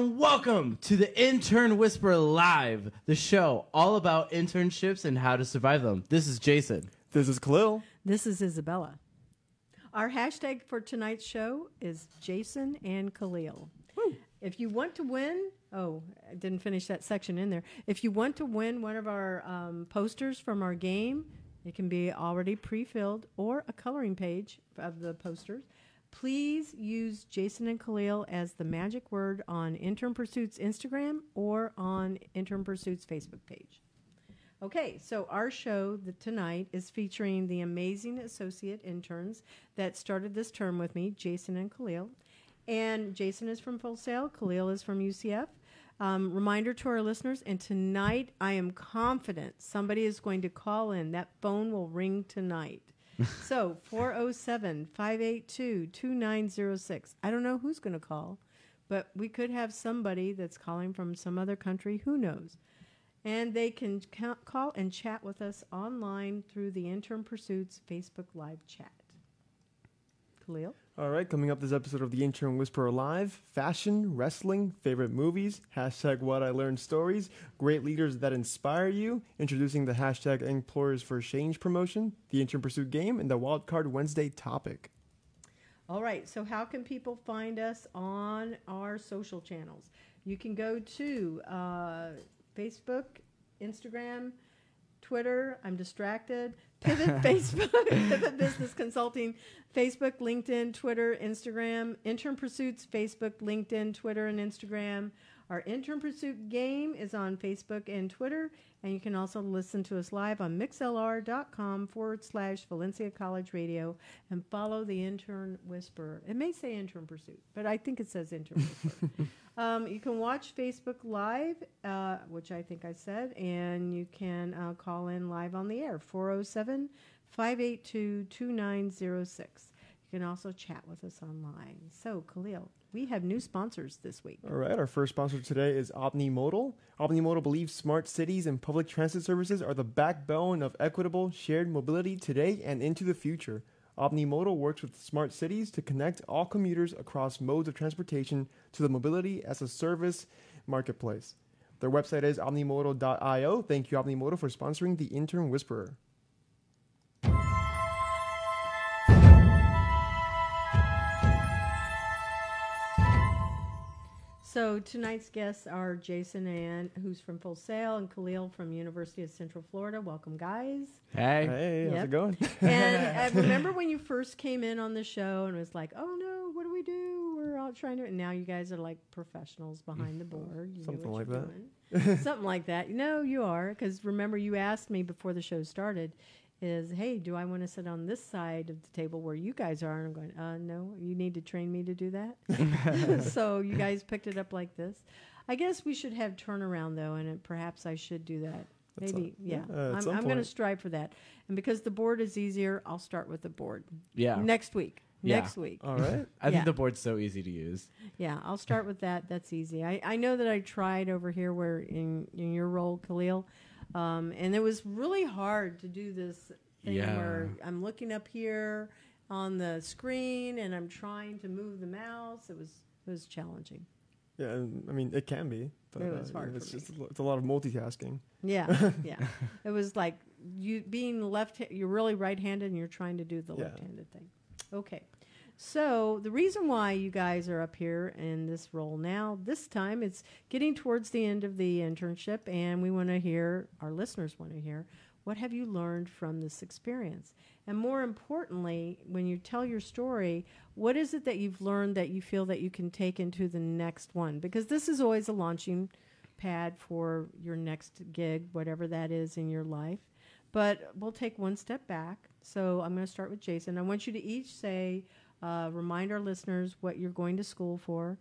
everyone, and welcome to the Intern Whisperer Live, the show all about internships and how to survive them. This is Jason. This is Kahlil. This is Isabella. Our hashtag for tonight's show is Jason and Kahlil. If you want to win, oh, I didn't finish that section in there. If you want to win one of our um, posters from our game, it can be already pre filled or a coloring page of the posters. Please use Jason and Kahlil as the magic word on Intern Pursuits Instagram or on Intern Pursuits Facebook page. Okay, so our show tonight is featuring the amazing associate interns that started this term with me, Jason and Kahlil. And Jason is from Full Sail, Kahlil is from UCF. Um, reminder to our listeners, and tonight I am confident somebody is going to call in. That phone will ring tonight. so 407 582 2906. I don't know who's going to call, but we could have somebody that's calling from some other country. Who knows? And they can ca- call and chat with us online through the Intern Pursuits Facebook Live chat. Kahlil? All right, coming up this episode of the Intern Whisperer Live fashion, wrestling, favorite movies, hashtag what I learned stories, great leaders that inspire you, introducing the hashtag Employers for Change promotion, the Intern Pursuit game, and the Wildcard Wednesday topic. All right, so how can people find us on our social channels? You can go to uh, Facebook, Instagram, Twitter. I'm distracted. Pivot Facebook, Pivot Business Consulting, Facebook, LinkedIn, Twitter, Instagram, Intern Pursuits, Facebook, LinkedIn, Twitter, and Instagram. Our Intern Pursuit game is on Facebook and Twitter, and you can also listen to us live on mixlr.com forward slash Valencia College Radio and follow the Intern Whisperer. It may say Intern Pursuit, but I think it says Intern Whisperer. um, you can watch Facebook Live, uh, which I think I said, and you can uh, call in live on the air, 407 582 2906. You can also chat with us online. So, Kahlil, we have new sponsors this week. All right, our first sponsor today is OmniModal. OmniModal believes smart cities and public transit services are the backbone of equitable shared mobility today and into the future. OmniModal works with smart cities to connect all commuters across modes of transportation to the mobility as a service marketplace. Their website is omnimodal.io. Thank you, OmniModal, for sponsoring the Intern Whisperer. So tonight's guests are Jason Ann, who's from Full Sail and Kahlil from University of Central Florida. Welcome, guys. Hey. Hey, how's it going? And I uh, remember when you first came in on the show and it was like, "Oh no, what do we do? We're all trying to." And now you guys are like professionals behind the board. You Something like that. Something like that. No, you are because remember you asked me before the show started. Is hey, do I want to sit on this side of the table where you guys are? And I'm going, uh, no, you need to train me to do that. so you guys picked it up like this. I guess we should have turnaround though, and it, perhaps I should do that. That's Maybe, a- yeah. yeah, uh, I'm, I'm going to strive for that. And because the board is easier, I'll start with the board Yeah. next week. Yeah. Next week. All right. I Yeah. think the board's so easy to use. Yeah, I'll start with that. That's easy. I, I know that I tried over here where in, in your role, Kahlil, um, and it was really hard to do this thing Yeah. where I'm looking up here on the screen and I'm trying to move the mouse. It was it was challenging. Yeah, I mean, it can be. But, It was uh, hard It's for me. just a lo- it's a lot of multitasking. Yeah, yeah. It was like you being left. You're really right-handed, and you're trying to do the Yeah. left-handed thing. Okay. So the reason why you guys are up here in this role now, this time, it's getting towards the end of the internship, and we want to hear our listeners want to hear what have you learned from this experience, and more importantly, when you tell your story, what is it that you've learned that you feel that you can take into the next one? Because this is always a launching pad for your next gig, whatever that is in your life. But we'll take one step back. So I'm going to start with Jason. I want you to each say, uh, remind our listeners what you're going to school for,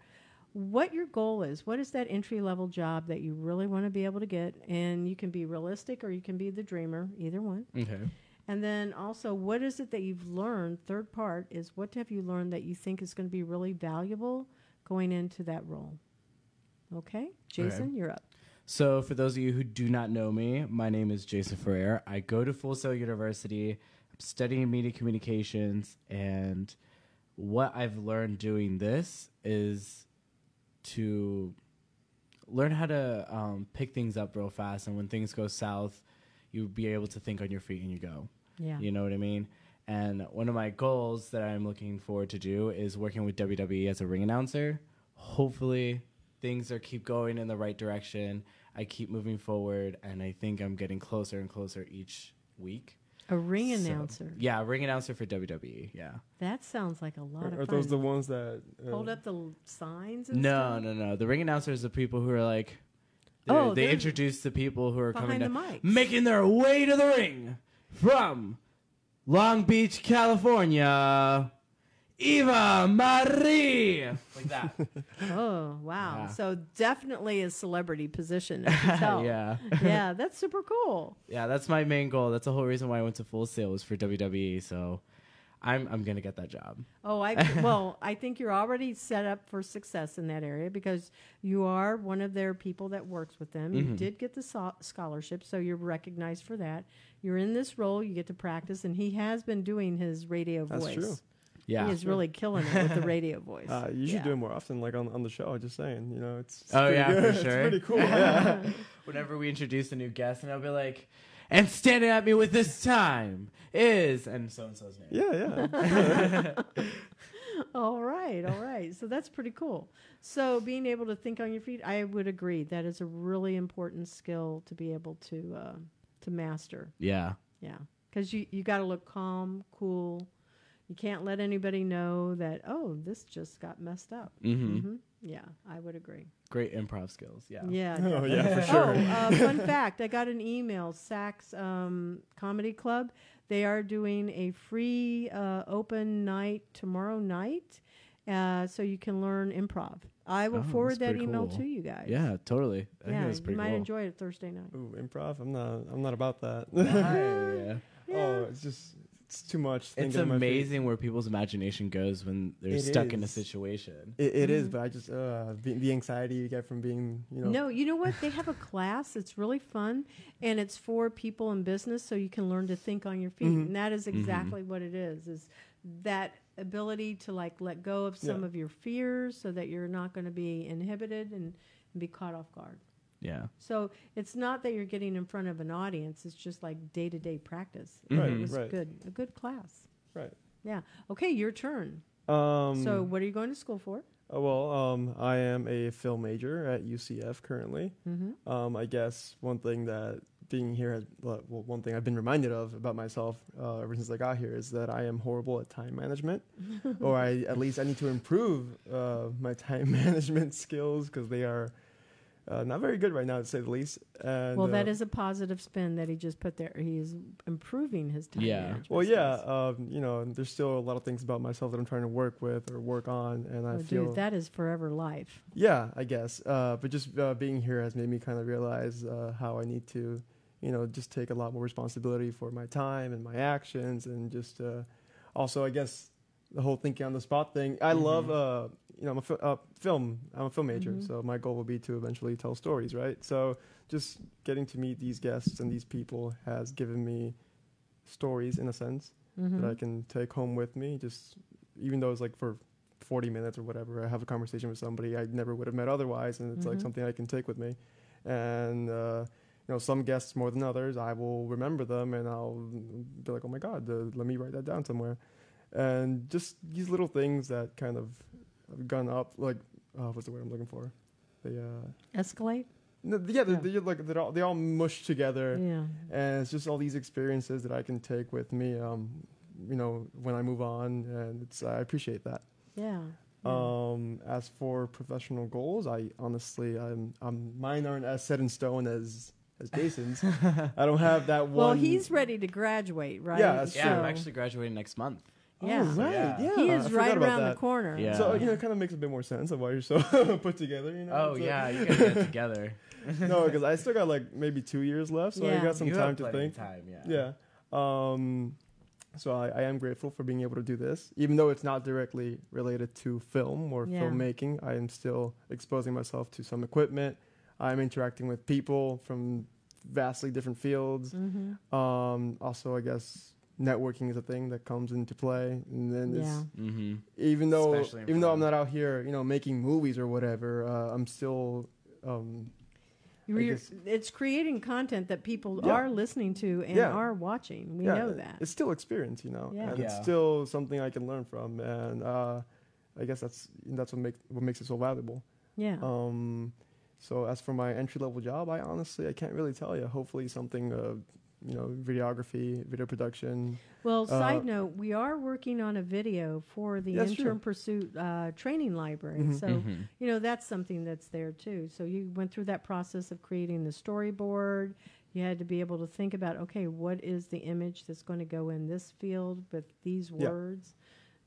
what your goal is. What is that entry level job that you really want to be able to get? And you can be realistic or you can be the dreamer, either one. Okay. And then also, what is it that you've learned? Third part is what have you learned that you think is going to be really valuable going into that role? Okay, Jason, you're up. So, for those of you who do not know me, my name is Jason Ferrer. I go to Full Sail University. I'm studying media communications, and what I've learned doing this is to learn how to um, pick things up real fast, and when things go south, you be able to think on your feet and you go. Yeah. You know what I mean? And one of my goals that I'm looking forward to do is working with WWE as a ring announcer. Hopefully, things are keep going in the right direction. I keep moving forward, and I think I'm getting closer and closer each week. A ring So- announcer. Yeah, ring announcer for WWE. Yeah. That sounds like a lot Are, of are fun. those the ones that uh, Hold up the signs and No, stuff? no, no. The ring announcers are the people who are like, they Oh, they introduce the people who are coming behind the down, making their way to the ring from Long Beach, California. Eva Marie, like that. Oh, wow. Yeah. So definitely a celebrity position. Tell. yeah, yeah, that's super cool. yeah. That's my main goal. That's the whole reason why I went to Full Sail was for WWE. So, I'm I'm gonna get that job. Oh, I well, I think you're already set up for success in that area because you are one of their people that works with them. You Mhm. did get the so- scholarship, so you're recognized for that. You're in this role, you get to practice, and he has been doing his radio That's voice. true. Yeah. He is really killing it with the radio voice. Uh, you should Yeah. do it more often, like on on the show. Just saying, you know, it's, it's Oh, pretty yeah, good. for it's sure. pretty cool. Yeah, Whenever we introduce a new guest, and I'll be like, and standing at me with this time is and so and so's name. yeah, yeah. all right, all right. So that's pretty cool. So being able to think on your feet, I would agree that is a really important skill to be able to uh, to master. Yeah. Yeah, because you you got to look calm, cool. You can't let anybody know that oh this just got messed up. Mm-hmm. hmm Yeah, I would agree. Great improv skills. Yeah. Yeah. Oh definitely. yeah, for sure. Oh, uh, fun fact! I got an email. Saks um, Comedy Club. They are doing a free uh, open night tomorrow night, uh, so you can learn improv. I will Oh, forward that email cool. to you guys. Yeah, totally. I think yeah. that's You might cool. enjoy it Thursday night. Ooh, improv. I'm not. I'm not about that. yeah. Oh, it's just it's too much. It's thinking on my feet. amazing where people's imagination goes when they're It stuck in a situation. It, it is, Mhm. but I just uh, the, the anxiety you get from being, you know. No, you know what? They have a class. It's really fun, and it's for people in business, so you can learn to think on your feet. Mhm. And that is exactly what it is: is that ability to like let go of some Yeah. of your fears, so that you're not going to be inhibited and, and be caught off guard. Yeah. So it's not that you're getting in front of an audience; it's just like day to day practice. Right, It was right. good, a good class. Right. Yeah. Okay, your turn. Um. so, what are you going to school for? uh, well, um, I am a film major at UCF currently. Mm-hmm. Um, I guess one thing that being here has, well, one thing I've been reminded of about myself uh, ever since I got here is that I am horrible at time management, or I at least I need to improve uh, my time management skills because they are uh, not very good right now, to say the least. And, Well, that uh, is a positive spin that he just put there. He is improving his time Yeah. Well, yeah, um, you know, there's still a lot of things about myself that I'm trying to work with or work on, and I Oh, feel, dude, that is forever life. yeah, I guess. Uh, but just uh, being here has made me kind of realize uh, how I need to, you know, just take a lot more responsibility for my time and my actions, and just uh, also, I guess, the whole thinking on the spot thing. I Mhm. love, uh, you know, I'm a fi- uh, film. I'm a film major, Mhm. so my goal will be to eventually tell stories, right? So just getting to meet these guests and these people has given me stories in a sense Mhm. that I can take home with me. Just even though it's like for 40 minutes or whatever, I have a conversation with somebody I never would have met otherwise, and it's like Mhm. something I can take with me. And uh, you know, some guests more than others, I will remember them, and I'll be like, "Oh my God, uh, let me write that down somewhere." And just these little things that kind of have gone up, like uh, what's the word I'm looking for? They, uh, Escalate? no, yeah, they're, Yeah. they're like they're all, they all mush together Yeah. and it's just all these experiences that I can take with me. Um, you know, when I move on, and it's I appreciate that. Yeah. yeah. Um, as for professional goals, I honestly, I'm, I'm mine aren't as set in stone as as Jason's. I don't have that one. well, he's ready to graduate, right? Yeah, that's Yeah, I'm actually graduating next month. Yeah. Oh, right. Yeah. Yeah, he is forgot right about around the corner. Yeah. So you know, it kind of makes a bit more sense of why you're so put together. You know. Oh It's, uh, yeah, you gotta get it together. no, because I still got like maybe two years left, so I got some You time have to think. Time, yeah. Yeah. Um, so I, I am grateful for being able to do this, even though it's not directly related to film or Yeah. filmmaking. I am still exposing myself to some equipment. I'm interacting with people from vastly different fields. Mm-hmm. Um, also, I guess networking is a thing that comes into play, and then it's- Yeah. Mm-hmm. even though Especially even though I'm not out here, you know, making movies or whatever, uh, I'm still. Um, You're, guess- it's creating content that people Yeah. are listening to and Yeah. are watching. We yeah, know that. it's still experience, you know, Yeah. and it's still something I can learn from, and uh, I guess that's that's what makes what makes it so valuable. Yeah. Um, so as for my entry level job, I honestly I can't really tell you. Hopefully something, uh, you know, videography, video production. Well, side Uh, note, we are working on a video for the That's Intern true. Pursuit uh, training library. Mhm. So, Mhm. you know, that's something that's there too. So you went through that process of creating the storyboard. You had to be able to think about, okay, what is the image that's going to go in this field with these Yeah. words?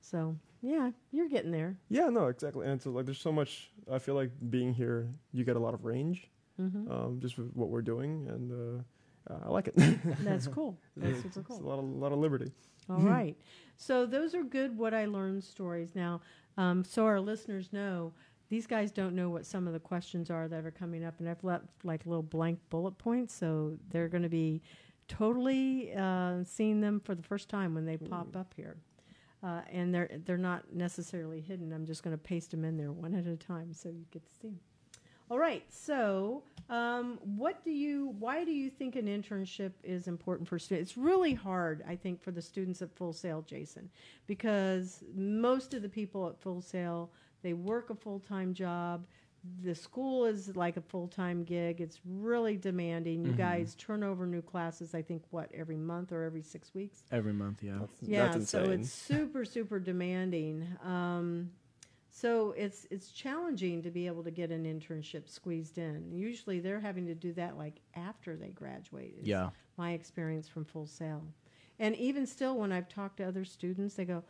So, yeah, you're getting there. Yeah, no, exactly. And so like, there's so much. I feel like being here, you get a lot of range, hmm um, just with what we're doing, and uh, uh, I like it. That's cool. That's super It's a lot of lot of liberty. All right. So those are good what I learned stories. Now, um, so our listeners know, these guys don't know what some of the questions are that are coming up, and I've left like little blank bullet points, so they're going to be totally uh, seeing them for the first time when they pop up here. Uh, and they're they're not necessarily hidden. I'm just going to paste them in there one at a time so you get to see 'em. All right. So, um, what do you? Why do you think an internship is important for students? It's really hard, I think, for the students at Full Sail, Jason, because most of the people at Full Sail they work a full time job. The school is like a full time gig. It's really demanding. You Mhm. guys turn over new classes. I think what every month or every six weeks. Every month, yeah. That's, Yeah, that's so it's super super demanding. Um, so it's it's challenging to be able to get an internship squeezed in. Usually they're having to do that like after they graduate. is Yeah. my experience from Full Sail. And even still, when I've talked to other students, they go,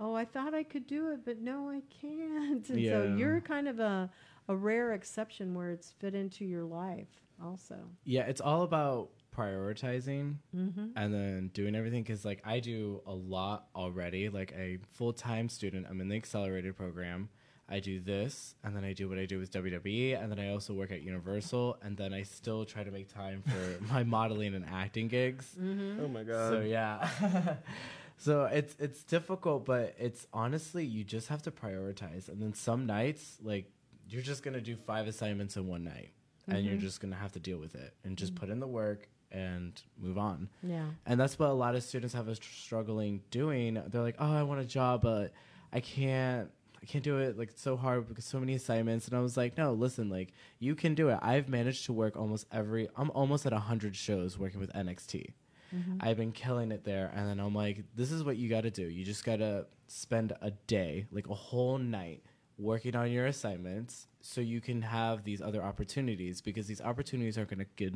"Oh, I thought I could do it, but no, I can't." And so you're kind of a a rare exception where it's fit into your life, also. Yeah, it's all about prioritizing Mm-hmm. and then doing everything because like i do a lot already like a full-time student i'm in the accelerated program i do this and then i do what i do with wwe and then i also work at universal and then i still try to make time for my modeling and acting gigs Mm-hmm. oh my god. so yeah so it's it's difficult but it's honestly you just have to prioritize and then some nights like you're just gonna do five assignments in one night and you're Mhm. just gonna have to deal with it and just put in the work and move on Yeah. and that's what a lot of students have us struggling doing. They're like, "Oh, I want a job, but I can't. I can't do it. Like it's so hard because so many assignments." And I was like, "No, listen. Like you can do it. I've managed to work almost every. I'm almost at hundred shows working with NXT. Mhm. I've been killing it there. And then I'm like, this is what you got to do. You just got to spend a day, like a whole night, working on your assignments so you can have these other opportunities because these opportunities aren't going to get.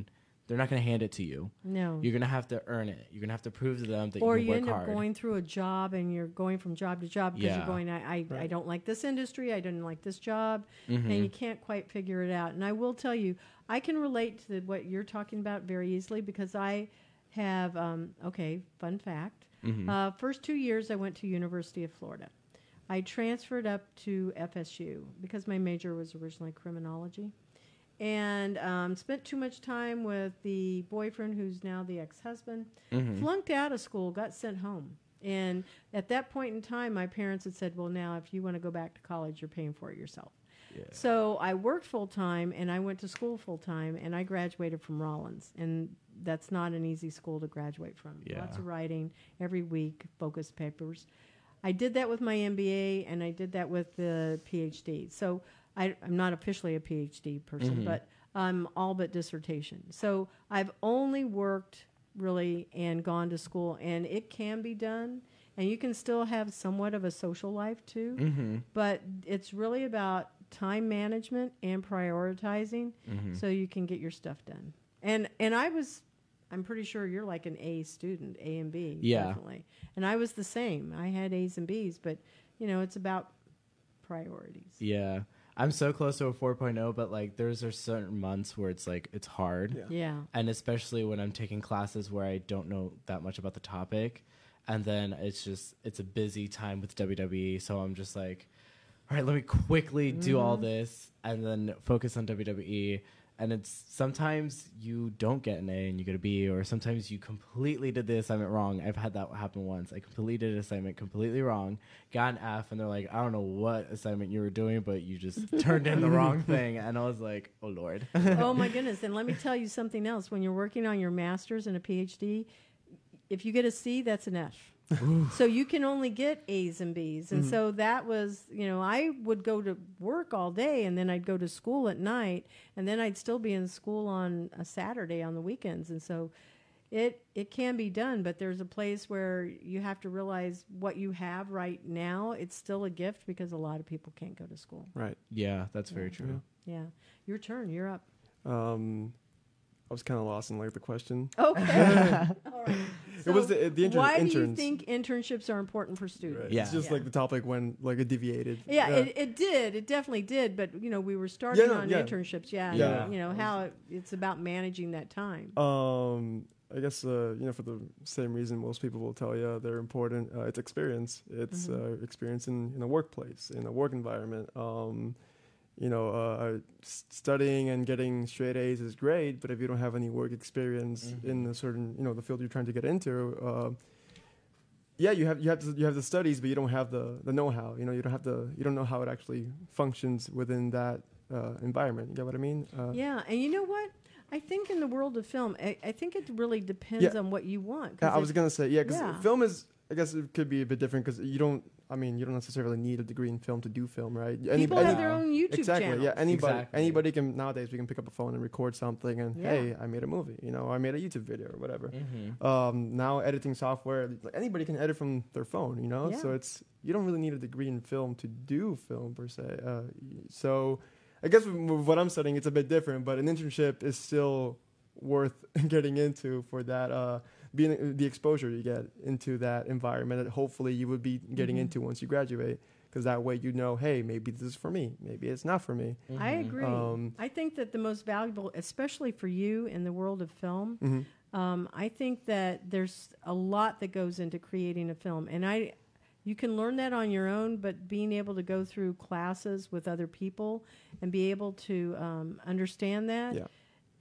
They're not going to hand it to you. No. You're gonna have to earn it. You're gonna have to prove to them that you work hard. or you you end up hard. going through a job and you're going from job to job because Yeah. you're going I, I, I don't like this industry i didn't like this job Mhm. and you can't quite figure it out and i will tell you i can relate to what you're talking about very easily because i have um, okay fun fact Mhm. uh, first two years i went to university of florida i transferred up to fsu because my major was originally criminology and um, spent too much time with the boyfriend who's now the ex-husband Mhm. flunked out of school, got sent home. And at that point in time, my parents had said, Well, now if you want to go back to college, you're paying for it yourself. Yeah. So I worked full time and I went to school full time and I graduated from Rollins. And that's not an easy school to graduate from. Yeah. Lots of writing every week, focus papers. I did that with my MBA and I did that with the PhD. So I, I'm not officially a PhD person, Mhm. but I'm all but dissertation. So I've only worked really and gone to school, and it can be done. And you can still have somewhat of a social life too, Mhm. but it's really about time management and prioritizing Mhm. so you can get your stuff done. And and I was I'm pretty sure you're like an A student, A and B, Yeah. definitely. And I was the same. I had A's and B's, but you know, it's about priorities. Yeah. I'm so close to a 4.0, but like there's are certain months where it's like it's hard, Yeah. Yeah. and especially when I'm taking classes where I don't know that much about the topic, and then it's just it's a busy time with WWE, so I'm just like, all right, let me quickly do all Mm-hmm. this and then focus on WWE. And it's sometimes you don't get an A and you get a B, or sometimes you completely did the assignment wrong. I've had that happen once. I completely did an assignment completely wrong, got an F, and they're like, I don't know what assignment you were doing, but you just turned in the wrong thing. And I was like, oh, Lord. oh my goodness! And let me tell you something else. When you're working on your master's and a PhD, if you get a C, that's an F. so you can only get A's and B's, and so that was, you know, I would go to work all day, and then I'd go to school at night, and then I'd still be in school on a Saturday on the weekends, and so it it can be done, but there's a place where you have to realize what you have right now. It's still a gift because a lot of people can't go to school. Right. yeah, that's very true. Yeah, your turn. You're up. Um, I was kind of lost in like the question. Okay. All right. It was the- the intern- Why do you think internships are important for students? Yeah. It's just Yeah. like the topic when like it deviated. Yeah, It, it did. It definitely did. But you know, we were starting Yeah, no, on yeah. internships. Yeah, Yeah. and, you know how it, it's about managing that time. Um, I guess uh, you know for the same reason most people will tell you they're important. Uh, it's experience. It's Mhm. uh, experience in, in a workplace, in a work environment. Um, you know, uh, studying and getting straight A's is great, but if you don't have any work experience in a certain you know the field you're trying to get into, uh, yeah, you have you have to, you have the studies, but you don't have the the know-how. You know, you don't have the you don't know how it actually functions within that uh, environment. You get what I mean? Uh, Yeah, and you know what? I think in the world of film, I, I think it really depends Yeah. on what you want. I if- was gonna say yeah, because Yeah. film is. I guess it could be a bit different because you don't. I mean, you don't necessarily need a degree in film to do film, right? Any- people any- have their own YouTube exactly. channels. Yeah, anybody. Exactly. Anybody can nowadays. We can pick up a phone and record something, and Yeah. hey, I made a movie. You know, I made a YouTube video or whatever. Mm-hmm. Um, now editing software, like anybody can edit from their phone. You know, Yeah. so it's you don't really need a degree in film to do film per se. Uh, so, I guess with, with what I'm studying, it's a bit different, but an internship is still worth getting into for that. Uh, being the exposure you get into that environment that hopefully you would be getting Mhm. into once you graduate, because that way you know, hey, maybe this is for me, maybe it's not for me. I agree. Um, I think that the most valuable, especially for you in the world of film, Mhm. Um, I think that there's a lot that goes into creating a film, and I, you can learn that on your own. But being able to go through classes with other people and be able to um, understand that, Yeah.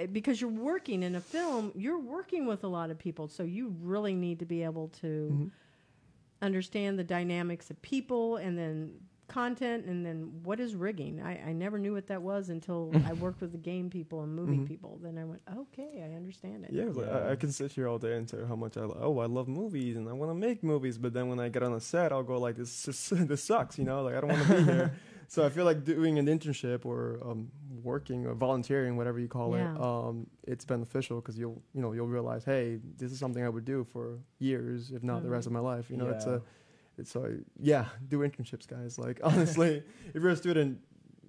Because you're working in a film, you're working with a lot of people, so you really need to be able to Mhm. understand the dynamics of people and then content and then what is rigging I, I never knew what that was until i worked with the game people and movie Mhm. people then i went okay i understand it Yeah, like, I, I can sit here all day and tell how much I oh I love movies and I want to make movies, but then when I get on a set, I'll go like this just, this sucks, you know, like I don't want to be here. So I feel like doing an internship or um, working or volunteering, whatever you call Yeah. it, um, it's beneficial because you'll you know you'll realize, hey, this is something I would do for years, if not the rest of my life. You know, it's Yeah. a it's a yeah, do internships, guys. Like honestly, if you're a student,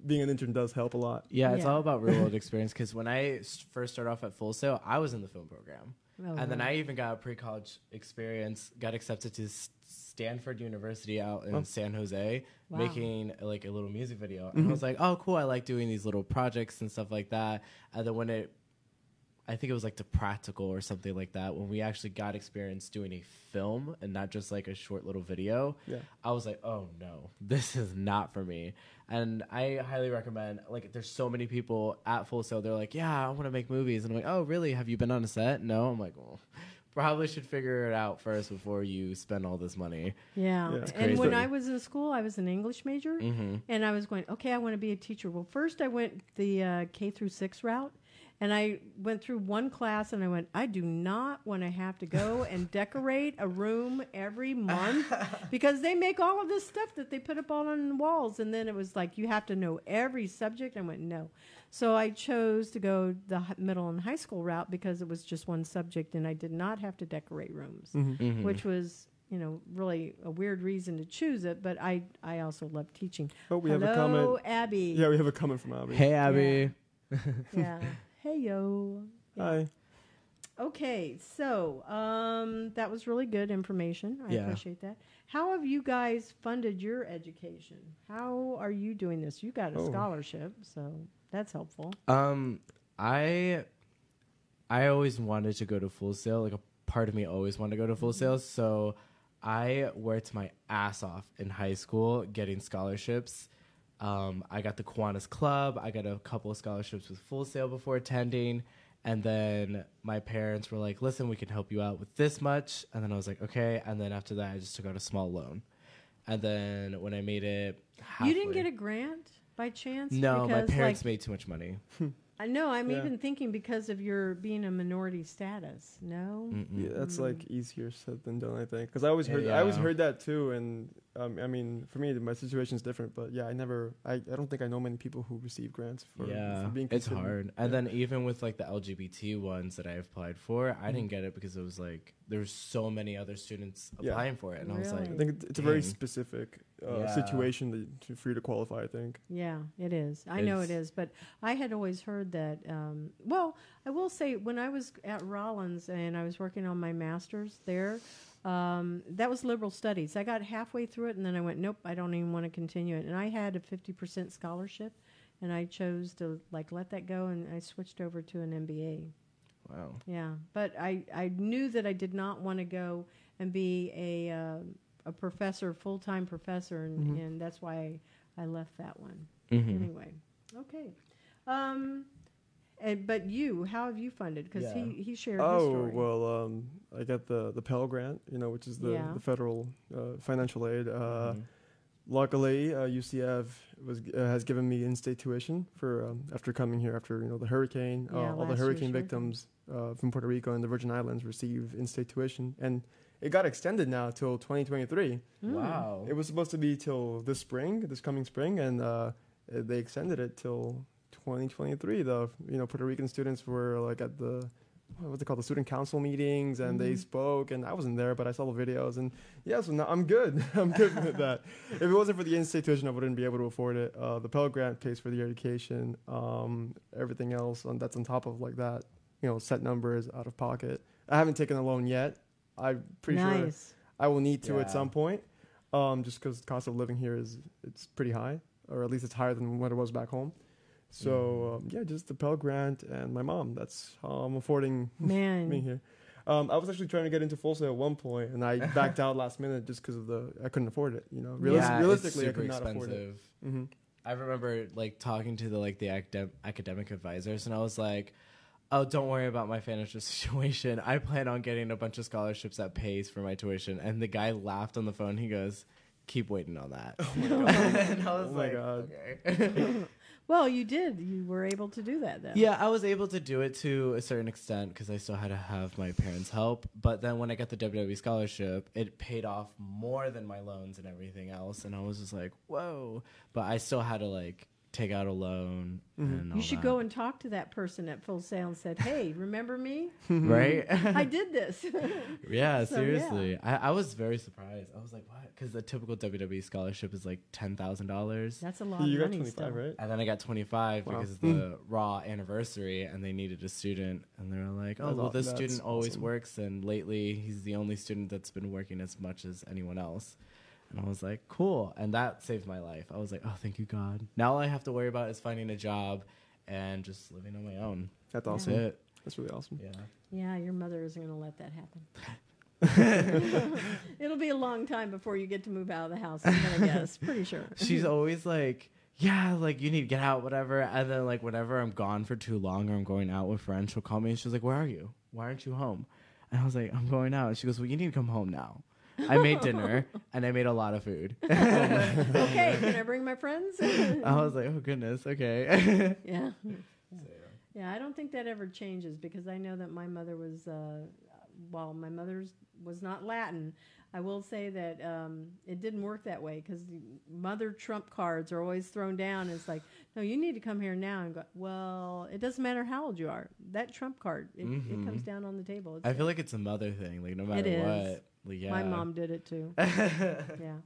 being an intern does help a lot. Yeah, it's all about real world experience. Because when I first started off at Full Sail, I was in the film program, Oh, and then. I even got a pre college experience. Got accepted to Stanford University out in Oh. San Jose, Wow. making like a little music video. And Mhm. I was like, oh, cool. I like doing these little projects and stuff like that. And then when it I think it was like the practical or something like that. When we actually got experience doing a film and not just like a short little video, Yeah. I was like, oh no, this is not for me. And I highly recommend, like, there's so many people at Full Sail, they're like, yeah, I want to make movies. And I'm like, oh, really? Have you been on a set? No. I'm like, well, probably should figure it out first before you spend all this money. Yeah. Yeah. It's And when. I was in school, I was an English major, Mm-hmm. and I was going, okay, I want to be a teacher. Well, first I went the uh, K through six route, and I went through one class, and I went, I do not want to have to go and decorate a room every month because they make all of this stuff that they put up all on the walls, and then it was like you have to know every subject. I went, no. So I chose to go the middle and high school route because it was just one subject, and I did not have to decorate rooms Mhm. Mm-hmm. which was you know really a weird reason to choose it but i i also love teaching Oh, we hello have a comment. abby Yeah, we have a comment from Abby. Hey, Abby. yeah hey yo Yeah. Hi. okay so um that was really good information i Yeah. appreciate that how have you guys funded your education how are you doing this you got a Oh. scholarship so that's helpful Um, I I always wanted to go to Full Sail. Like a part of me always wanted to go to Full Sail. So I worked my ass off in high school getting scholarships. Um, I got the Kiwanis Club. I got a couple of scholarships with Full Sail before attending. And then my parents were like, listen, we can help you out with this much. And then I was like, okay. And then after that, I just took out a small loan. And then when I made it, You didn't get a grant by chance? No, my parents like, made too much money. I know. I'm Yeah. even thinking because of your being a minority status. No. Mm-mm. Yeah, that's like easier said than done, I think. Because I always heard, I always heard that too, and um, I mean, for me, my situation is different. But yeah, I never, I, I don't think I know many people who receive grants for, yeah, for being it's hard. And Yeah. then even with like the LGBT ones that I applied for, I Mhm. didn't get it because it was like there's so many other students Yeah. applying for it, and I was like, I think it's, it's a very specific uh, Yeah. situation that, to, for you to qualify. I think. Yeah, it is. I know It's- but I had always heard that. Um, well, I will say when I was at Rollins and I was working on my master's there, um, that was liberal studies. I got halfway through it and then I went, nope, I don't even want to continue it. And I had a fifty percent scholarship, and I chose to like let that go, and I switched over to an MBA. wow. Yeah, but I, I knew that I did not want to go and be a uh, a professor, full time professor, and, Mhm. and that's why I, I left that one. Mhm. Anyway, okay. Um, and but you, how have you funded? Because Yeah. he he shared his Oh story. well, um, I got the the Pell Grant, you know, which is the, Yeah. the federal uh, financial aid. Uh, Mhm. Luckily, uh, UCF was uh, has given me in-state tuition for um, after coming here after you know the hurricane. Yeah, uh, all the hurricane hurricane. victims uh, from Puerto Rico and the Virgin Islands receive in-state tuition, and it got extended now till 2023. Mm. Wow. It was supposed to be till this spring, this coming spring, and uh, they extended it till 2023. The you know Puerto Rican students were like at the what's it called the student council meetings, and they Mhm. spoke, and I wasn't there, but I saw the videos, and yeah, so now I'm good. I'm good with that. If it wasn't for the in-state I wouldn't be able to afford it. Uh, the Pell Grant pays for the education. Um, everything else on that's on top of like that, you know, set numbers out of pocket. I haven't taken a loan yet. I'm pretty sure. I will need to Yeah. at some point, um, just because the cost of living here is it's pretty high, or at least it's higher than what it was back home. So um, yeah, just the Pell Grant and my mom. That's how I'm affording Man, me here. Um, I was actually trying to get into full sail at one point, and I backed out last minute just because of the I couldn't afford it. You know, Realis- yeah, realistically, I could super not afford it. expensive. hmm I remember like talking to the like the academ- academic advisors, and I was like, "Oh, don't worry about my financial situation. I plan on getting a bunch of scholarships that pays for my tuition." And the guy laughed on the phone. He goes, "Keep waiting on that." Oh my god! and I was Oh my like, God. "Okay." Well, you did. You were able to do that then. yeah, I was able to do it to a certain extent because I still had to have my parents' help. But then when I got the WWE scholarship, it paid off more than my loans and everything else, and I was just like, "Whoa!" But I still had to like take out a loan. Mhm. And all You should that. go and talk to that person at Full Sail and said, "Hey, remember me? right? I did this." yeah, So, seriously. I, I was very surprised. I was like, what? Because the typical WWE scholarship is like ten thousand dollars, That's a lot You of got 25, right? and then I got twenty five Wow. because of the Raw anniversary, and they needed a student, and they were like, oh, That's well, this that's student always awesome. works, and lately he's the only student that's been working as much as anyone else. And I was like, cool. And that saved my life. I was like, oh, thank you, God. Now all I have to worry about is finding a job and just living on my own. That's Yeah. That's awesome. it. That's really awesome. Yeah. Yeah, your mother isn't going to let that happen. It'll be a long time before you get to move out of the house. I'm going to guess. Pretty sure. she's always like, yeah, like you need to get out, whatever. And then like whenever I'm gone for too long or I'm going out with friends, she'll call me and she's like, where are you? Why aren't you home? And I was like, I'm going out. And she goes, well, you need to come home now. I made dinner and I made a lot of food. okay, can I bring my friends? I was like, oh goodness, okay. yeah. Yeah, I don't think that ever changes because I know that my mother was, uh, while my mother's was not Latin, I will say that um, it didn't work that way because mother trump cards are always thrown down. It's like, no, you need to come here now and go. Well, it doesn't matter how old you are. That trump card, it, it Mhm. comes down on the table. It's I feel like it's a mother thing. Like no matter what, yeah. My mom did it too. yeah.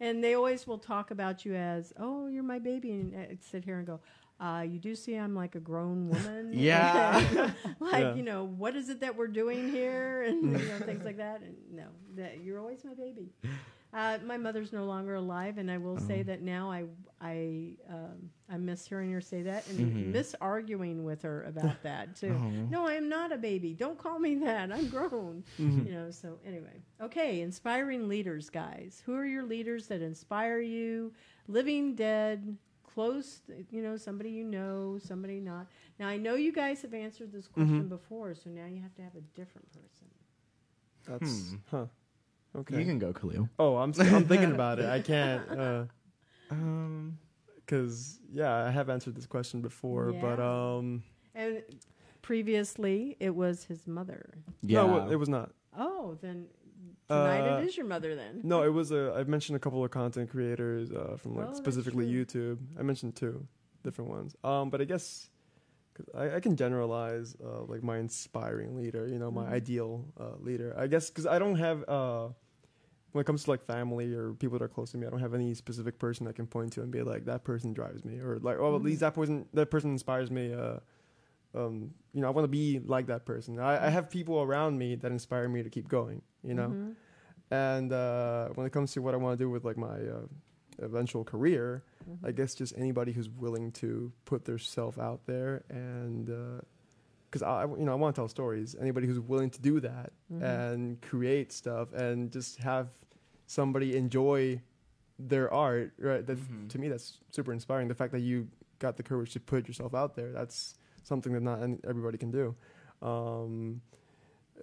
And they always will talk about you as, oh, you're my baby. And I'd sit here and go, uh, you do see I'm like a grown woman. Yeah. like, Yeah. you know, what is it that we're doing here? And, you know, things like that. And no, that you're always my baby. Uh, my mother's no longer alive, and I will say Oh. that now I I um, I miss hearing her say that and Mhm. miss arguing with her about that too. Oh. No, I am not a baby. Don't call me that. I'm grown. Mhm. You know, so anyway. Okay, inspiring leaders, guys. Who are your leaders that inspire you? Living, dead, close, you know, somebody you know, somebody not. Now I know you guys have answered this question Mhm. before, so now you have to have a different person. That's Hmm. huh. Okay. You can go, Kahlil. oh, I'm s- I'm thinking about it. I can't. Uh, Um, Cause yeah, I have answered this question before, but um, And previously, it was his mother. yeah, no, it was not. Oh, then tonight Uh, it is your mother. Then No, it was a. I mentioned a couple of content creators uh, from like Oh, specifically. YouTube. I mentioned two different ones. Um, but I guess 'cause I, I can generalize uh, like my inspiring leader. You know, my Mhm. ideal uh, leader. I guess because I don't have uh, when it comes to like family or people that are close to me, I don't have any specific person I can point to and be like that person drives me or like oh at Mhm. least that person that person inspires me. Uh, um, you know, I want to be like that person. I, I have people around me that inspire me to keep going. You know. Mhm. And uh, when it comes to what I want to do with like my uh, eventual career, Mhm. I guess just anybody who's willing to put their self out there and because I, you know I want to tell stories. Anybody who's willing to do that Mhm. and create stuff and just have somebody enjoy their art, right? That Mhm. to me that's super inspiring. The fact that you got the courage to put yourself out there, that's something that not any- everybody can do. Um,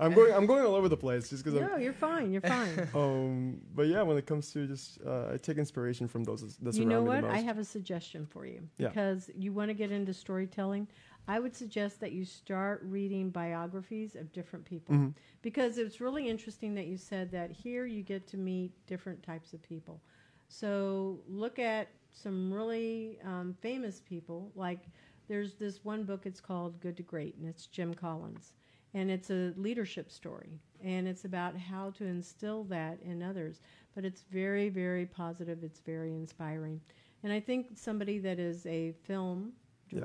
I'm going. I'm going all over the place just because I'm No, you're fine. You're fine. um, but yeah, when it comes to just, uh, I take inspiration from those that you know what? I have a suggestion for you Yeah. because you want to get into storytelling. I would suggest that you start reading biographies of different people Mhm. because it's really interesting that you said that here you get to meet different types of people. So look at some really um, famous people. Like there's this one book. It's called Good to Great, and it's Jim Collins, and it's a leadership story, and it's about how to instill that in others. But it's very, very positive. It's very inspiring, and I think somebody that is a film Yeah.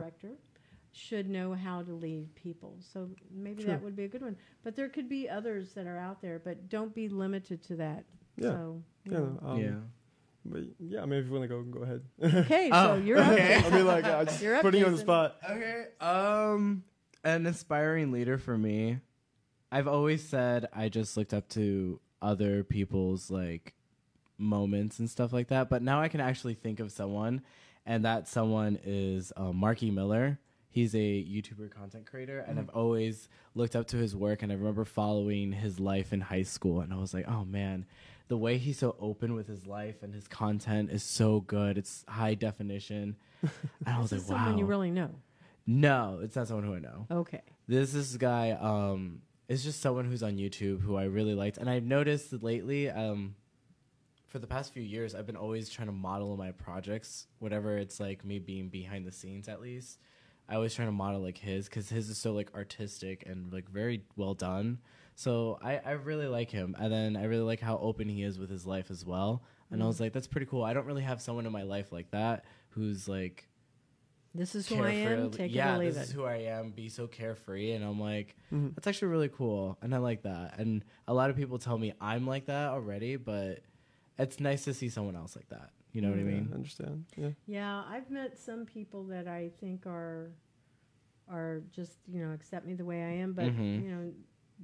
Director. Should know how to lead people, so maybe Sure. that would be a good one. But there could be others that are out there, but don't be limited to that. Yeah. So, you yeah, um, yeah. But yeah, maybe if you want to go, go ahead. Okay, so Oh, you're up. okay. I mean, like, uh, just You're up, putting you on the spot. Okay. Um, an inspiring leader for me. I've always said I just looked up to other people's like moments and stuff like that, but now I can actually think of someone, and that someone is uh, Marky Miller. He's a YouTuber content creator, and I've always looked up to his work. And I remember following his life in high school, and I was like, "Oh man, the way he's so open with his life and his content is so good. It's high definition." And I was This is like, "Wow." someone you really know. No, it's not someone who I know. Okay. This is this guy um is just someone who's on YouTube who I really liked, and I've noticed that lately um for the past few years I've been always trying to model my projects, whatever it's like me being behind the scenes at least. I always trying to model like his because his is so like artistic and like very well done. So I, I really like him, and then I really like how open he is with his life as well. And I was like, that's pretty cool. I don't really have someone in my life like that who's like This is who I am. Take yeah, this it. is who I am. Be so carefree, and I'm like, Mhm. that's actually really cool, and I like that. And a lot of people tell me I'm like that already, but it's nice to see someone else like that. You know what I mean? I understand. Yeah. yeah, I've met some people that I think are are just you know accept me the way I am, but Mhm. you know,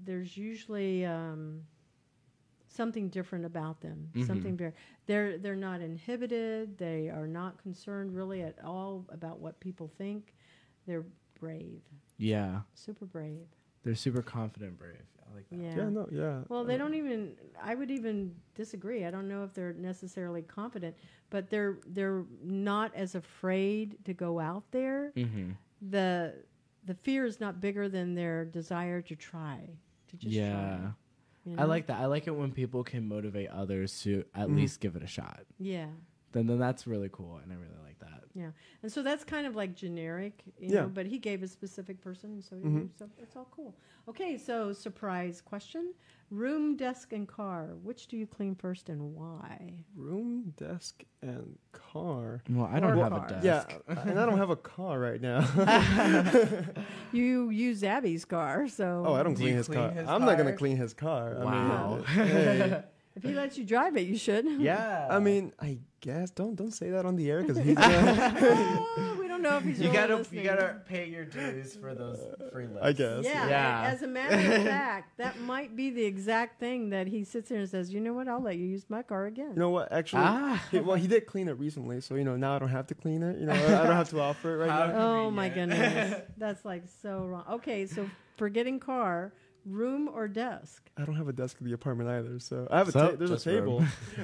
there's usually um, something different about them. Mhm. Something very they're they're not inhibited. They are not concerned really at all about what people think. They're brave, Yeah, super brave. they're super confident, brave. I like that. Yeah. Yeah. No. Yeah. Well, they uh, don't even. I would even disagree. I don't know if they're necessarily confident, but they're they're not as afraid to go out there. Mm-hmm. the The fear is not bigger than their desire to try. To just Yeah, try. you I like that. I like it when people can motivate others to at Mhm. least give it a shot. Yeah, Then, then that's really cool, and I really like that. yeah. And so that's kind of like generic, you Yeah. know. But he gave a specific person, so did Mhm. you. So it's all cool. Okay, so surprise question: room, desk, and car. Which do you clean first, and why? room, desk, and car. Well, I don't Or have car. a desk. Yeah, and I don't have a car right now. You use Abby's car, so oh, I don't Do clean his clean car. his I'm not gonna clean his car. Wow. I mean, hey, If he lets you drive it, you should. yeah. I mean, I guess don't don't say that on the air because he's. Gonna, Oh, we don't don't know if he's You really gotta listening. you gotta pay your dues for those free lifts. I guess. Yeah, Yeah. As a matter of fact, that might be the exact thing that he sits there and says, "You know what? I'll let you use my car again." You know what? Actually, Ah. he, well, he did clean it recently, so you know now I don't have to clean it. You know, I don't have to offer it right How- now. oh my goodness, that's like so wrong. Okay, so forgetting car, room or desk? I don't have a desk in the apartment either, so I have a So, ta- there's a table.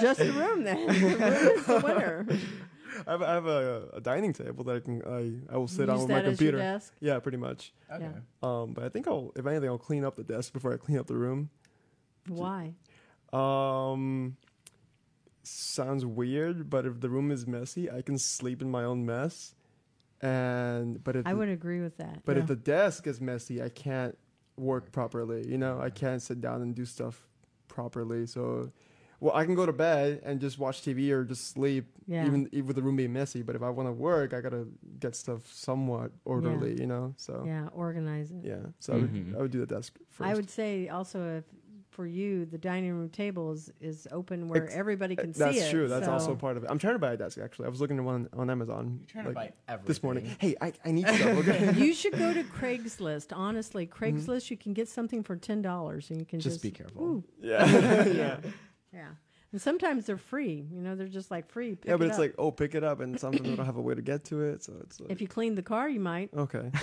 Just the room then. The room is the winner. I have, I have a, a dining table that I can I, I will sit on Use with my that as your computer. desk. Yeah, pretty much. Okay. Yeah. Um, but I think I'll if anything I'll clean up the desk before I clean up the room. Why? Um, sounds weird, but if the room is messy, I can sleep in my own mess. And but if I the- would agree with that. but Yeah. if the desk is messy, I can't work properly. You know, I can't sit down and do stuff properly. So, well, I can go to bed and just watch TV or just sleep, Yeah. even even with the room being messy. But if I want to work, I gotta get stuff somewhat orderly. You know, so yeah. yeah, organize it. Yeah, so I, would, Mhm. I would do the desk first. I would say also if for you the dining room table is, is open where Ex- everybody can That's see it. true. That's so- also part of it. I'm trying to buy a desk actually. I was looking at one on Amazon You're trying to buy everything. this morning. Hey, I, I need stuff. Okay. you should go to Craigslist. Honestly, Mm-hmm. Craigslist you can get something for ten dollars and you can just, Just be careful. Ooh, yeah. yeah. yeah. And sometimes they're free. You know, they're just like free. Pick Yeah, but it it's up. like, oh, pick it up, and sometimes I don't have a way to get to it, so it's like, if you clean the car, you might. okay.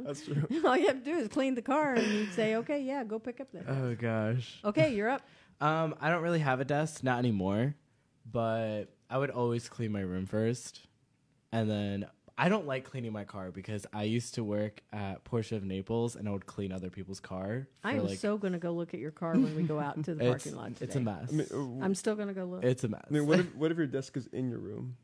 That's true. All you have to do is clean the car, and you'd say, "Okay, yeah, go pick up the." Oh gosh. Okay, you're up. Um, I don't really have a desk, not anymore. But I would always clean my room first, and then I don't like cleaning my car because I used to work at Porsche of Naples, and I would clean other people's car. I am like, so going to go look at your car when we go out into the parking lot. Today. it's a mess. I mean, uh, I'm still going to go look. it's a mess. I mean, what if what if your desk is in your room?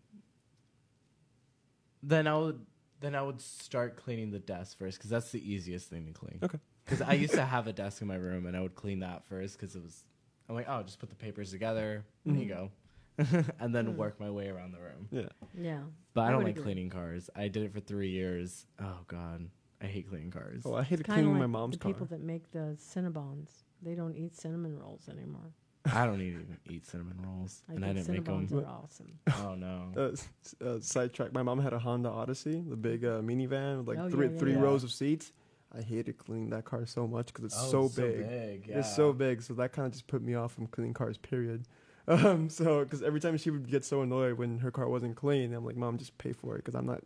then I would then I would start cleaning the desk first because that's the easiest thing to clean. Okay. Because I used to have a desk in my room, and I would clean that first because it was. I'm like, oh, just put the papers together. There you go, and then Mm. work my way around the room. Yeah. yeah. But I, I don't like agree. cleaning cars. I did it for three years. Oh God, I hate cleaning cars. Oh, I hate Kind cleaning like my mom's the car. people that make the Cinnabons. They don't eat cinnamon rolls anymore. I don't even eat cinnamon rolls, I and think I didn't make Cinnabons them. are awesome. Oh no. Uh, s- uh, sidetrack. My mom had a Honda Odyssey, the big uh, minivan with like Oh, three yeah, yeah, three yeah. rows of seats. I hated cleaning that car so much because it's Oh, so big. yeah. It's so big, so that kind of just put me off from cleaning cars. Period. Um, so because every time she would get so annoyed when her car wasn't clean, I'm like, Mom, just pay for it because I'm not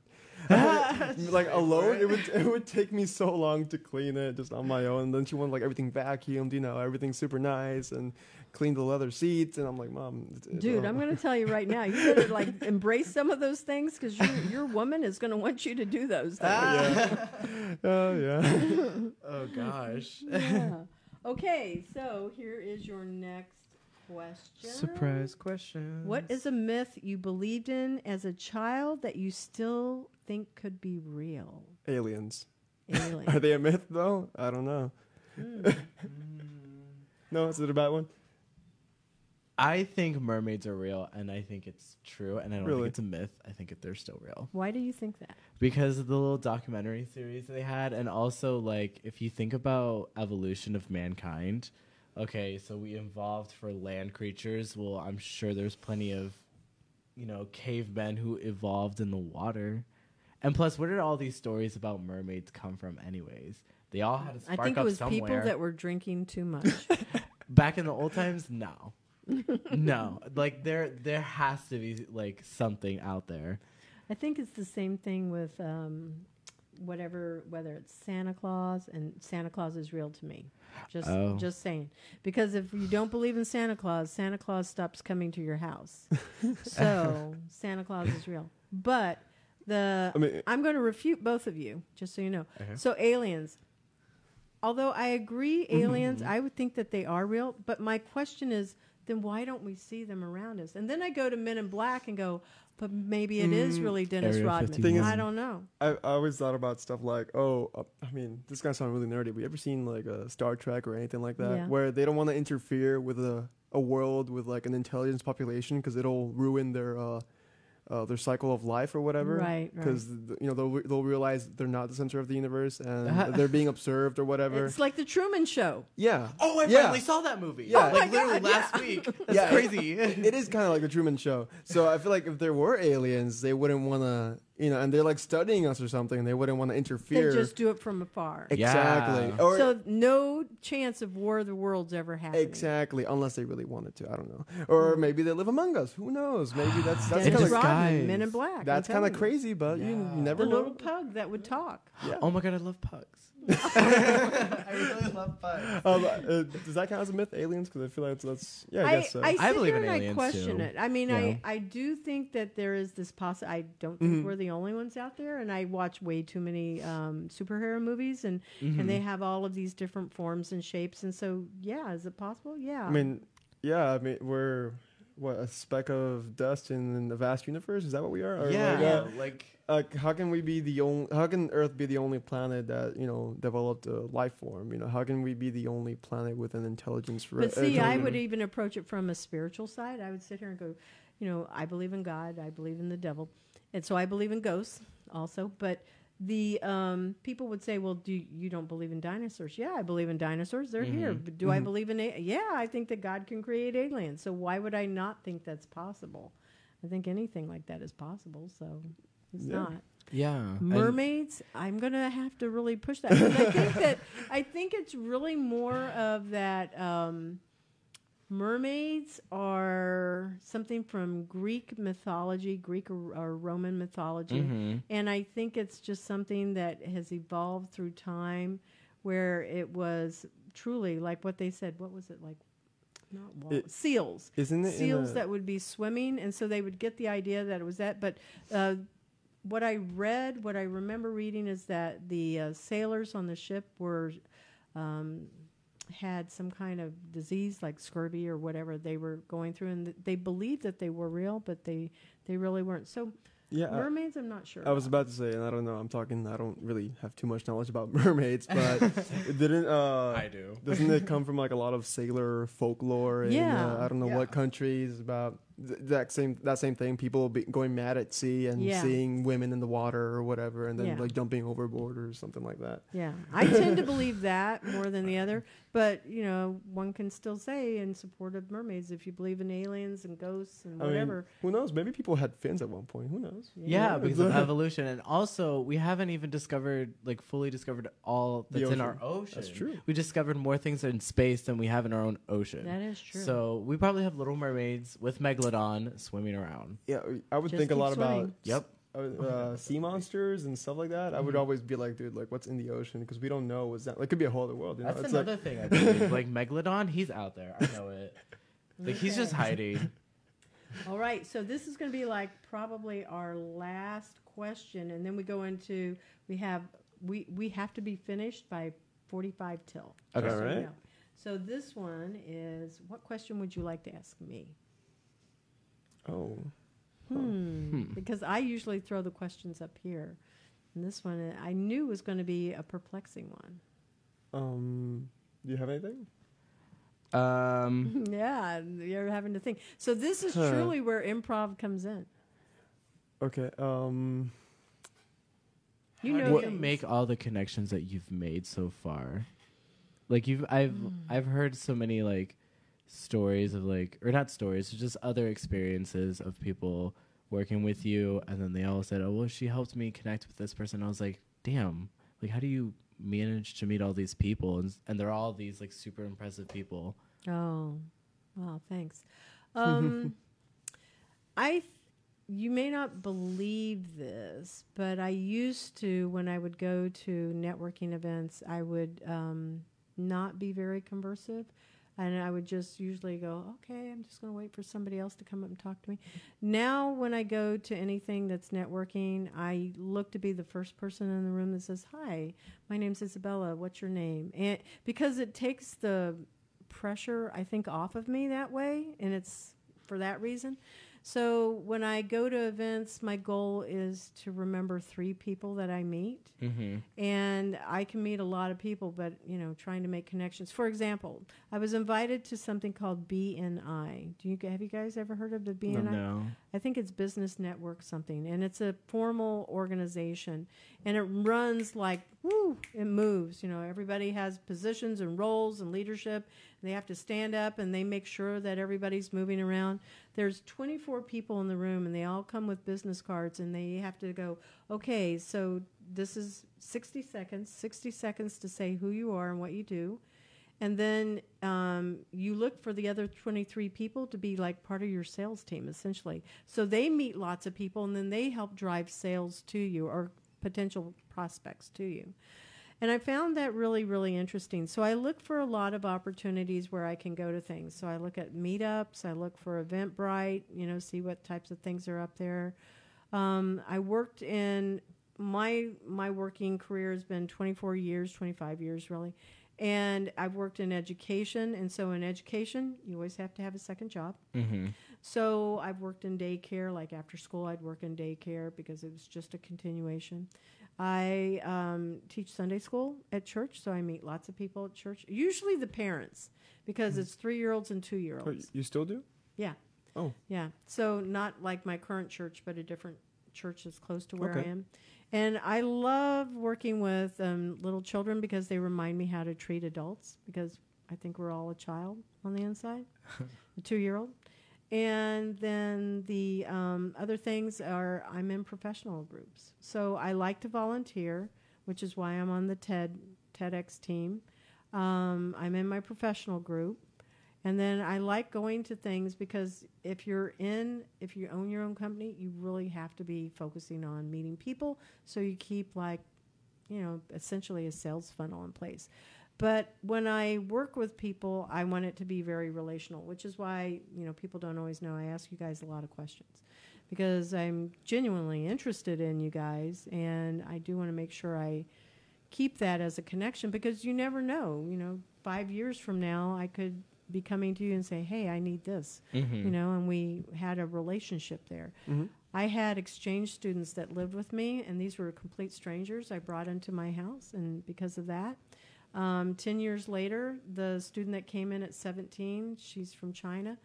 like alone. It would it would take me so long to clean it just on my own. And then she wanted like everything vacuumed, you know, everything super nice and clean the leather seats. And I'm like, Mom, it's, it's Dude, all- I'm going to tell you right now. You better like embrace some of those things because your your woman is going to want you to do those things. Ah. Oh yeah. oh gosh. Yeah. Okay, so here is your next question. question. What is a myth you believed in as a child that you still think could be real? Aliens. Alien. Are they a myth though? I don't know. Hmm. No, is it a bad one? I think mermaids are real, and I think it's true, and I don't Really? think it's a myth. I think it, they're still real Why do you think that? because of the little documentary series they had, and also like if you think about evolution of mankind. Okay, so we evolved for land creatures. Well, I'm sure there's plenty of, you know, cavemen who evolved in the water. And plus, where did all these stories about mermaids come from, anyways? They all had to I think it was somewhere. people that were drinking too much. Back in the old times, no, no. Like there, there has to be like something out there. I think it's the same thing with um, whatever, whether it's Santa Claus, and Santa Claus is real to me. Just, Oh. just saying. Because if you don't believe in Santa Claus, Santa Claus stops coming to your house. so Santa Claus is real. But the I mean, I'm going to refute both of you, just so you know. Okay. So aliens. Although I agree, mm-hmm. aliens, I would think that they are real. But my question is, then why don't we see them around us? And then I go to Men in Black and go, but maybe it is Mm, really Dennis Area Rodman. Thing is- I don't know. I, I always thought about stuff like, oh, uh, I mean, this gonna sound really nerdy. But you ever seen like a Star Trek or anything like that, Yeah. where they don't want to interfere with a a world with like an intelligence population because it'll ruin their uh, uh, their cycle of life or whatever. Right, right. Because you know they'll re- they'll realize they're not the center of the universe and they're being observed or whatever. It's like the Truman Show. yeah. Oh, I Yeah. finally saw that movie. Yeah. Oh like my literally God, last yeah. week. That's Yeah. crazy. it is kind of like the Truman Show. So I feel like if there were aliens, they wouldn't want to you know, and they're like studying us or something. And they wouldn't want to interfere. They interfere. just do it from afar. exactly. Yeah. Or so no chance of War of the Worlds ever happening. exactly, unless they really wanted to. I don't know. Or mm. maybe they live among us. Who knows? Maybe that's that's kind of Rodman. Men in Black. that's kind of crazy, but you, you Yeah. never The know. little pug that would talk. Yeah. Oh my god, I love pugs. I really love pugs. Um, uh, does that count as a myth, aliens? Because I feel like that's, that's yeah, I, I, guess so. I, I believe in and I aliens, question too. it. I mean, Yeah. I, I do think that there is this possi I don't think Mhm. we're the only ones out there, and I watch way too many um, superhero movies, and Mm-hmm. and they have all of these different forms and shapes, and so yeah, is it possible? Yeah. I mean, yeah, I mean, we're what a speck of dust in the vast universe. Is that what we are? Or yeah, Like, uh, like like, how can we be the only? How can Earth be the only planet that you know developed a life form? You know, how can we be the only planet with an intelligence? But see, I would even approach it from a spiritual side. I would sit here and go, you know, I believe in God, I believe in the devil, and so I believe in ghosts also. But the um, people would say, well, do you don't believe in dinosaurs? Yeah, I believe in dinosaurs. They're here. Mhm. But do I Mhm. believe in? A- yeah, I think that God can create aliens. So why would I not think that's possible? I think anything like that is possible. So it's Yeah. not yeah, mermaids i'm gonna have to really push that 'cause i think that i think it's really more of that um, mermaids are something from greek mythology greek or, or roman mythology Mhm. and i think it's just something that has evolved through time where it was truly like what they said what was it like not wall- It- seals Isn't it seals that would be swimming, and so they would get the idea that it was that. But uh, what I read, what I remember reading, is that the uh, sailors on the ship were um, had some kind of disease like scurvy or whatever they were going through, and th- they believed that they were real, but they they really weren't. So yeah. Mermaids, I'm not sure. I was about to say, and I don't know. I'm talking. I don't really have too much knowledge about mermaids, but it didn't. Uh, I do. Doesn't it come from like a lot of sailor folklore in Yeah. uh, I don't know Yeah. what countries about th- that same that same thing? People be going mad at sea and Yeah. seeing women in the water or whatever, and then Yeah. like jumping overboard or something like that. Yeah, I tend to believe that more than the other. But you know, one can still say in support of mermaids if you believe in aliens and ghosts and I mean, whatever. who knows? Maybe people had fins at one point. Who knows? Yeah, Yeah. because of evolution, and also we haven't even discovered, like, fully discovered all The that's in our ocean. That's true. We discovered more things in space than we have in our own ocean. that is true. So we probably have little mermaids with megalodon swimming around. Yeah, I would Just think a keep lot swimming. about Yep. uh, uh, sea monsters and stuff like that. I would Mhm. always be like, dude, like what's in the ocean? Because we don't know what's that. Like, could be a whole other world. You know? That's it's another like, thing I believe. like megalodon, he's out there. I know it. Like he's just Okay. hiding. All right, so this is going to be like probably our last question, and then we go into we have we we have to be finished by forty five till. Okay. Just Alright. So this one is what question would you like to ask me? Oh, Hmm. Hmm. Because I usually throw the questions up here, and this one uh, I knew was going to be a perplexing one. um, do you have anything? Um, yeah, you're having to think. So this is Huh. truly where improv comes in. Okay. Um, You know do you things. make all the connections that you've made so far? Like you've, I've, Hmm. I've heard so many like stories of like, or not stories, just other experiences of people working with you, and then they all said, "Oh, well, she helped me connect with this person." I was like, "Damn! Like, how do you manage to meet all these people?" And and they're all these like super impressive people. Oh, wow, thanks. Um, I, th- you may not believe this, but I used to, when I would go to networking events, I would um, not be very conversive. And I would just usually go, okay, I'm just going to wait for somebody else to come up and talk to me. Now, when I go to anything that's networking, I look to be the first person in the room that says, Hi, my name's Isabella. What's your name? And because it takes the pressure, I think, off of me that way, and it's for that reason. So when I go to events, my goal is to remember three people that I meet, Mm-hmm. and I can meet a lot of people, but you know, trying to make connections. For example, I was invited to something called BNI. Do you have you guys ever heard of the BNI? No. I think it's Business Network something, and it's a formal organization, and it runs like woo, it moves. You know, everybody has positions and roles and leadership, They have to stand up and they make sure that everybody's moving around. There's 24 people in the room and they all come with business cards and they have to go, okay, so this is 60 seconds, 60 seconds to say who you are and what you do. And then um, you look for the other 23 people to be like part of your sales team, essentially. So they meet lots of people and then they help drive sales to you or potential prospects to you. And I found that really, really interesting. So I look for a lot of opportunities where I can go to things. So I look at meetups, I look for Eventbrite, you know, see what types of things are up there. Um, I worked in my my working career has been 24 years, 25 years really. And I've worked in education, and so in education, you always have to have a second job. Mm-hmm. So I've worked in daycare, like after school, I'd work in daycare because it was just a continuation. I um, teach Sunday school at church, so I meet lots of people at church. Usually the parents, because it's three year olds and two year olds. you still do? Yeah. Oh. Yeah. So not like my current church, but a different church that's close to where Okay. I am. And I love working with um, little children because they remind me how to treat adults because I think we're all a child on the inside, a two year old. And then the um, other things are I'm in professional groups. So I like to volunteer, which is why I'm on the TED TEDx team. Um, I'm in my professional group. And then I like going to things because if you're in, if you own your own company, you really have to be focusing on meeting people. So you keep like, you know, essentially a sales funnel in place. But when I work with people, I want it to be very relational, which is why, you know, people don't always know I ask you guys a lot of questions because I'm genuinely interested in you guys and I do want to make sure I keep that as a connection because you never know, you know, 5 years from now I could be coming to you and say, "Hey, I need this." Mm-hmm. You know, and we had a relationship there. Mm-hmm. I had exchange students that lived with me, and these were complete strangers. I brought into my house, and because of that, um, ten years later, the student that came in at seventeen, she's from China.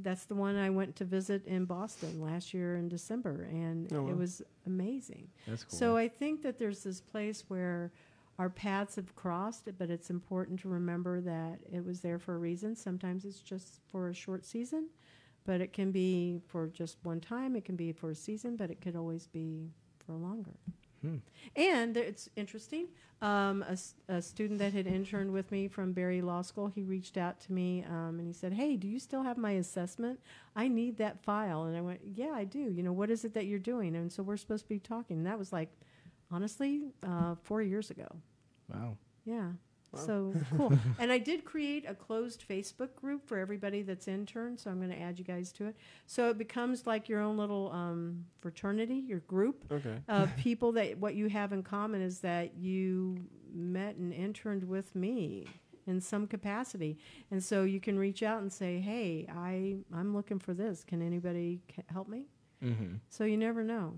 That's the one I went to visit in Boston last year in December, and Oh, wow. it was amazing. That's cool. So I think that there's this place where our paths have crossed, but it's important to remember that it was there for a reason. Sometimes it's just for a short season, but it can be for just one time. It can be for a season, but it could always be for longer. Hmm. And it's interesting. Um, a, a student that had interned with me from Barry Law School, he reached out to me um, and he said, "Hey, do you still have my assessment? I need that file." And I went, "Yeah, I do. You know, what is it that you're doing?" And so we're supposed to be talking. And that was like, honestly, uh, four years ago. wow. Yeah. Wow. So cool. and I did create a closed Facebook group for everybody that's intern, so I'm going to add you guys to it. So it becomes like your own little um, fraternity, your group Okay. of people that what you have in common is that you met and interned with me in some capacity. And so you can reach out and say, "Hey, I I'm looking for this. Can anybody ca- help me?" Mm-hmm. So you never know.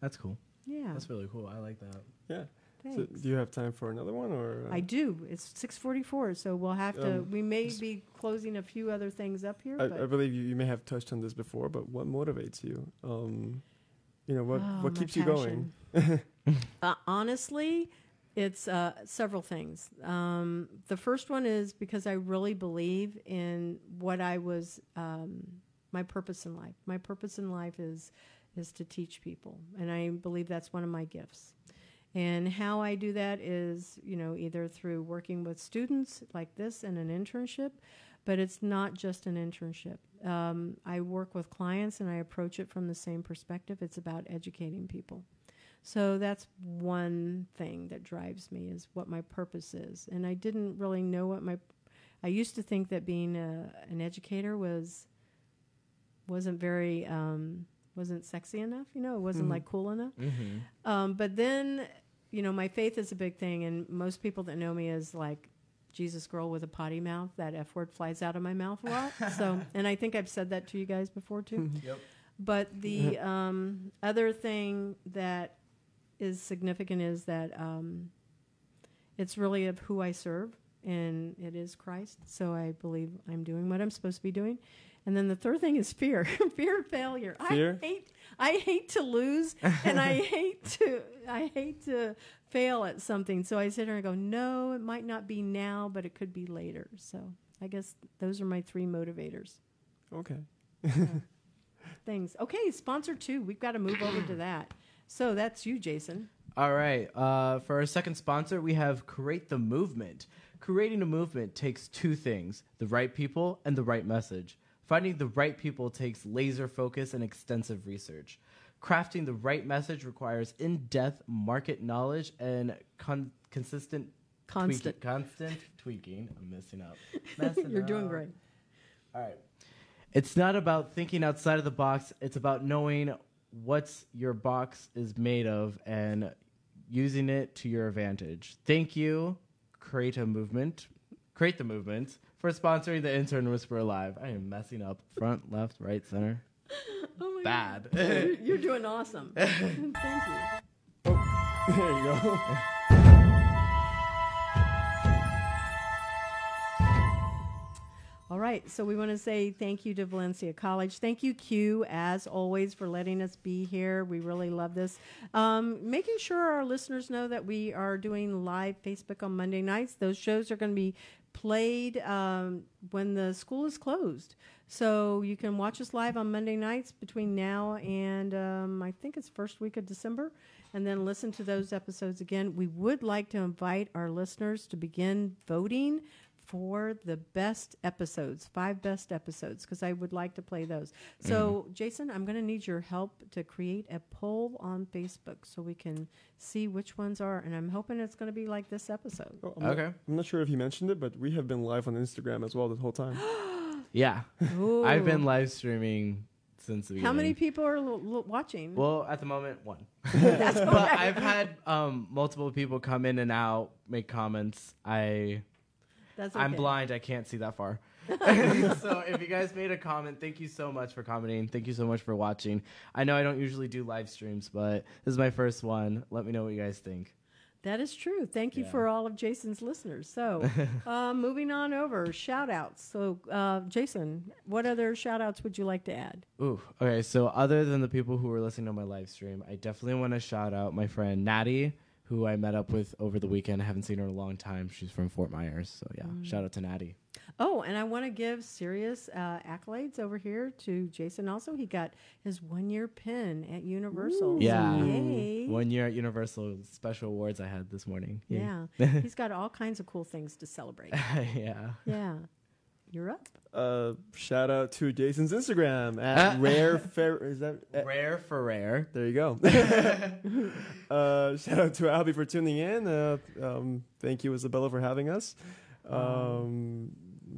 That's cool. Yeah. That's really cool. I like that. Yeah. So Thanks. do you have time for another one or? uh, I do. It's 6:44, so we'll have to. Um, we may s- be closing a few other things up here. I, but I believe you, you may have touched on this before, but what motivates you? Um, you know, what Oh, what my keeps you going? uh, honestly, it's uh, several things. Um, the first one is because I really believe in what I was, um, my purpose in life. My purpose in life is is to teach people, and I believe that's one of my gifts. And how I do that is, you know, either through working with students like this in an internship, but it's not just an internship. Um, I work with clients and I approach it from the same perspective. It's about educating people. So that's one thing that drives me is what my purpose is. And I didn't really know what my I used to think that being a, an educator was wasn't very um, wasn't sexy enough. You know, it wasn't Mhm. like cool enough. Mm-hmm. Um, but then, you know, my faith is a big thing, and most people that know me is like Jesus girl with a potty mouth. That F word flies out of my mouth a lot. so, and I think I've said that to you guys before too. Yep. But the um, other thing that is significant is that um, it's really of who I serve, and it is Christ. So I believe I'm doing what I'm supposed to be doing. And then the third thing is fear, fear of failure. Fear? I hate, I hate to lose, and I hate to, I hate to fail at something. So I sit here and go, no, it might not be now, but it could be later. So I guess those are my three motivators. Okay. Things. Okay, sponsor two. We've got to move over to that. So that's you, Jason. All right. Uh, for our second sponsor, we have Create the Movement. Creating a movement takes two things the right people and the right message. Finding the right people takes laser focus and extensive research. Crafting the right message requires in depth market knowledge and con- consistent Constant. tweaking. Constant tweaking. I'm messing up. Messing You're doing great. All right. It's not about thinking outside of the box. It's about knowing what your box is made of and using it to your advantage. Thank you, Create a Movement, Create the Movement, for sponsoring the Intern Whisperer Live. I am messing up front, left, right, center. Oh my Bad. God. You're- You're doing awesome. Thank you. There you go. All right, so we want to say thank you to Valencia College. Thank you, Q, as always, for letting us be here. We really love this. Um, making sure our listeners know that we are doing live Facebook on Monday nights. Those shows are going to be played um, when the school is closed. So you can watch us live on Monday nights between now and um, I think it's first week of December, and then listen to those episodes again. We would like to invite our listeners to begin voting for the best episodes, five best episodes, because I would like to play those. So, Jason, I'm going to need your help to create a poll on Facebook so we can see which ones are. And I'm hoping it's going to be like this episode. Oh, I'm not- Okay. I'm not sure if you mentioned it, but we have been live on Instagram as well this whole time. Yeah. Ooh. I've been live streaming since the beginning. How many people are l- l- watching? Well, at the moment, one. That's but. I've had um, multiple people come in and out, make comments. I That's I'm blind. I can't see that far. so if you guys made a comment, thank you so much for commenting. Thank you so much for watching. I know I don't usually do live streams, but this is my first one. Let me know what you guys think. That is true. Thank you Yeah. for all of Jason's listeners. So, uh, moving on over, shout outs. So, uh, Jason, what other shout outs would you like to add? Ooh, okay. So other than the people who were listening to my live stream, I definitely want to shout out my friend Natty, who I met up with over the weekend. I haven't seen her in a long time. She's from Fort Myers, so yeah. Shout out to Natty. Oh, and I want to give serious uh, accolades over here to Jason. Also, he got his one year pin at Universal. So Yeah. yay. One year at Universal special awards I had this morning. Yeah. He's got all kinds of cool things to celebrate. yeah. Yeah. You're up. Uh, shout out to Jason's Instagram Uh. at rare fair. Is that? uh, Rare for rare. there you go. uh, shout out to Albie for tuning in. Uh, um, thank you, Isabella, for having us. Um,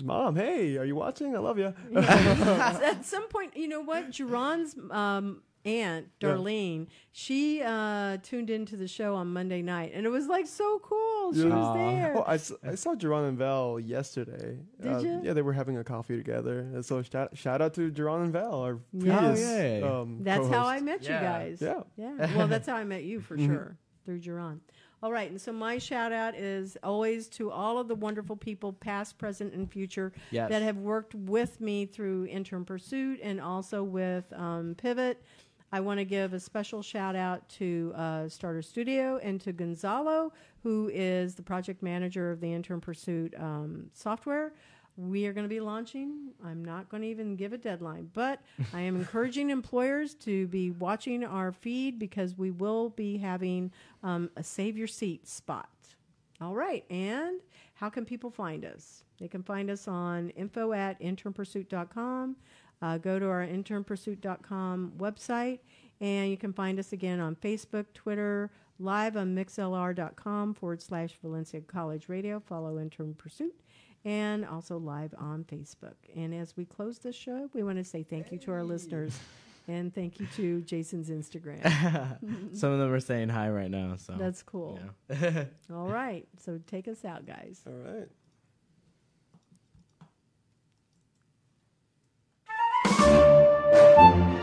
Mom, hey, are you watching? I love you. At some point, you know what? Jerron's um, aunt, Yeah. Darlene, she uh, tuned into the show on Monday night, and it was like so cool. She Yeah. was Aw. there. Oh, I, s- I saw Jerron and Val yesterday. Did Uh, ya? Yeah, they were having a coffee together. And so shout, shout out to Jerron and Val, our Yeah. previous Oh, um, That's how I met Yeah. you guys. Yeah. Yeah. Well, that's how I met you for Mhm. sure through Jerron. All right. And so my shout out is always to all of the wonderful people, past, present, and future, Yes. that have worked with me through Intern Pursuit and also with um, Pivot. I want to give a special shout out to uh, Starter Studio and to Gonzalo, who is the project manager of the Intern Pursuit um, software. We are going to be launching. I'm not going to even give a deadline, but I am encouraging employers to be watching our feed because we will be having um, a Save Your Seat spot. All right. And how can people find us? They can find us on info at internpursuit.com. Uh, go to our internpursuit.com website, and you can find us again on Facebook, Twitter, live on mixlr.com forward slash Valencia College Radio. Follow Intern Pursuit, and also live on Facebook. And as we close this show, we want to say thank you to our listeners, and thank you to Jason's Instagram. Some of them are saying hi right now. So That's cool. yeah. All right. So take us out, guys. All right. Thank